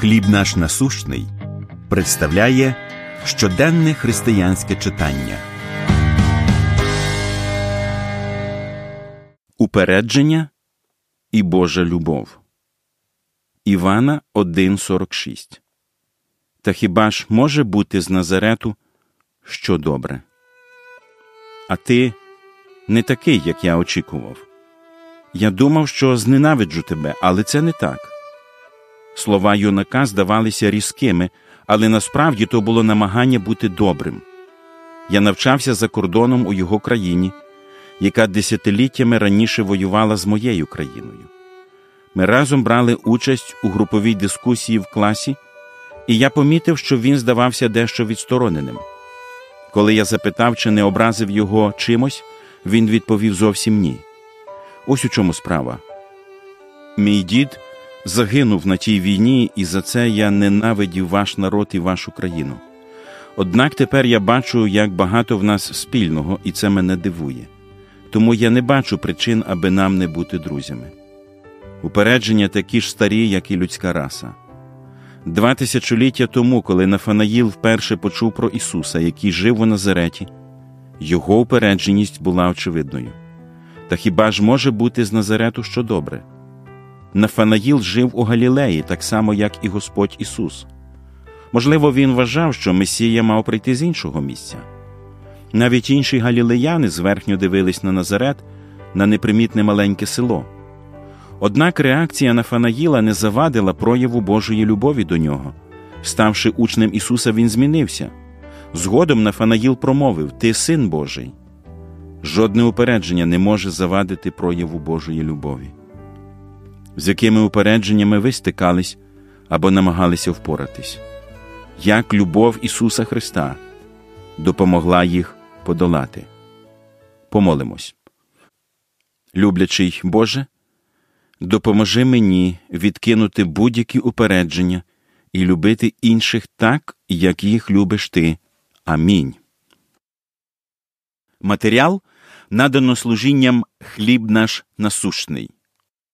Хліб наш насущний представляє щоденне християнське читання. Упередження і Божа любов. Івана 1.46 Та хіба ж може бути з Назарету що добре? А ти не такий, як я очікував. Я думав, що зненавиджу тебе, але це не так. Слова юнака здавалися різкими, але насправді то було намагання бути добрим. Я навчався за кордоном у його країні, яка десятиліттями раніше воювала з моєю країною. Ми разом брали участь у груповій дискусії в класі, і я помітив, що він здавався дещо відстороненим. Коли я запитав, чи не образив його чимось, він відповів зовсім ні. Ось у чому справа. Мій дід загинув на тій війні, і за це я ненавидів ваш народ і вашу країну. Однак тепер я бачу, як багато в нас спільного, і це мене дивує. Тому я не бачу причин, аби нам не бути друзями. Упередження такі ж старі, як і людська раса. Два тисячоліття тому, коли Нафанаїл вперше почув про Ісуса, який жив у Назареті, його упередженість була очевидною. Та хіба ж може бути з Назарету що добре? Нафанаїл жив у Галілеї, так само, як і Господь Ісус. Можливо, він вважав, що Месія мав прийти з іншого місця. Навіть інші галілеяни зверхньо дивились на Назарет, на непримітне маленьке село. Однак реакція Нафанаїла не завадила прояву Божої любові до нього. Ставши учнем Ісуса, Він змінився. Згодом Нафанаїл промовив Ти син Божий. Жодне упередження не може завадити прояву Божої любові. З якими упередженнями ви стикались або намагалися впоратись, як любов Ісуса Христа допомогла їх подолати. Помолимось. Люблячий Боже, допоможи мені відкинути будь-які упередження і любити інших так, як їх любиш ти. Амінь. Матеріал надано служінням хліб наш насущний.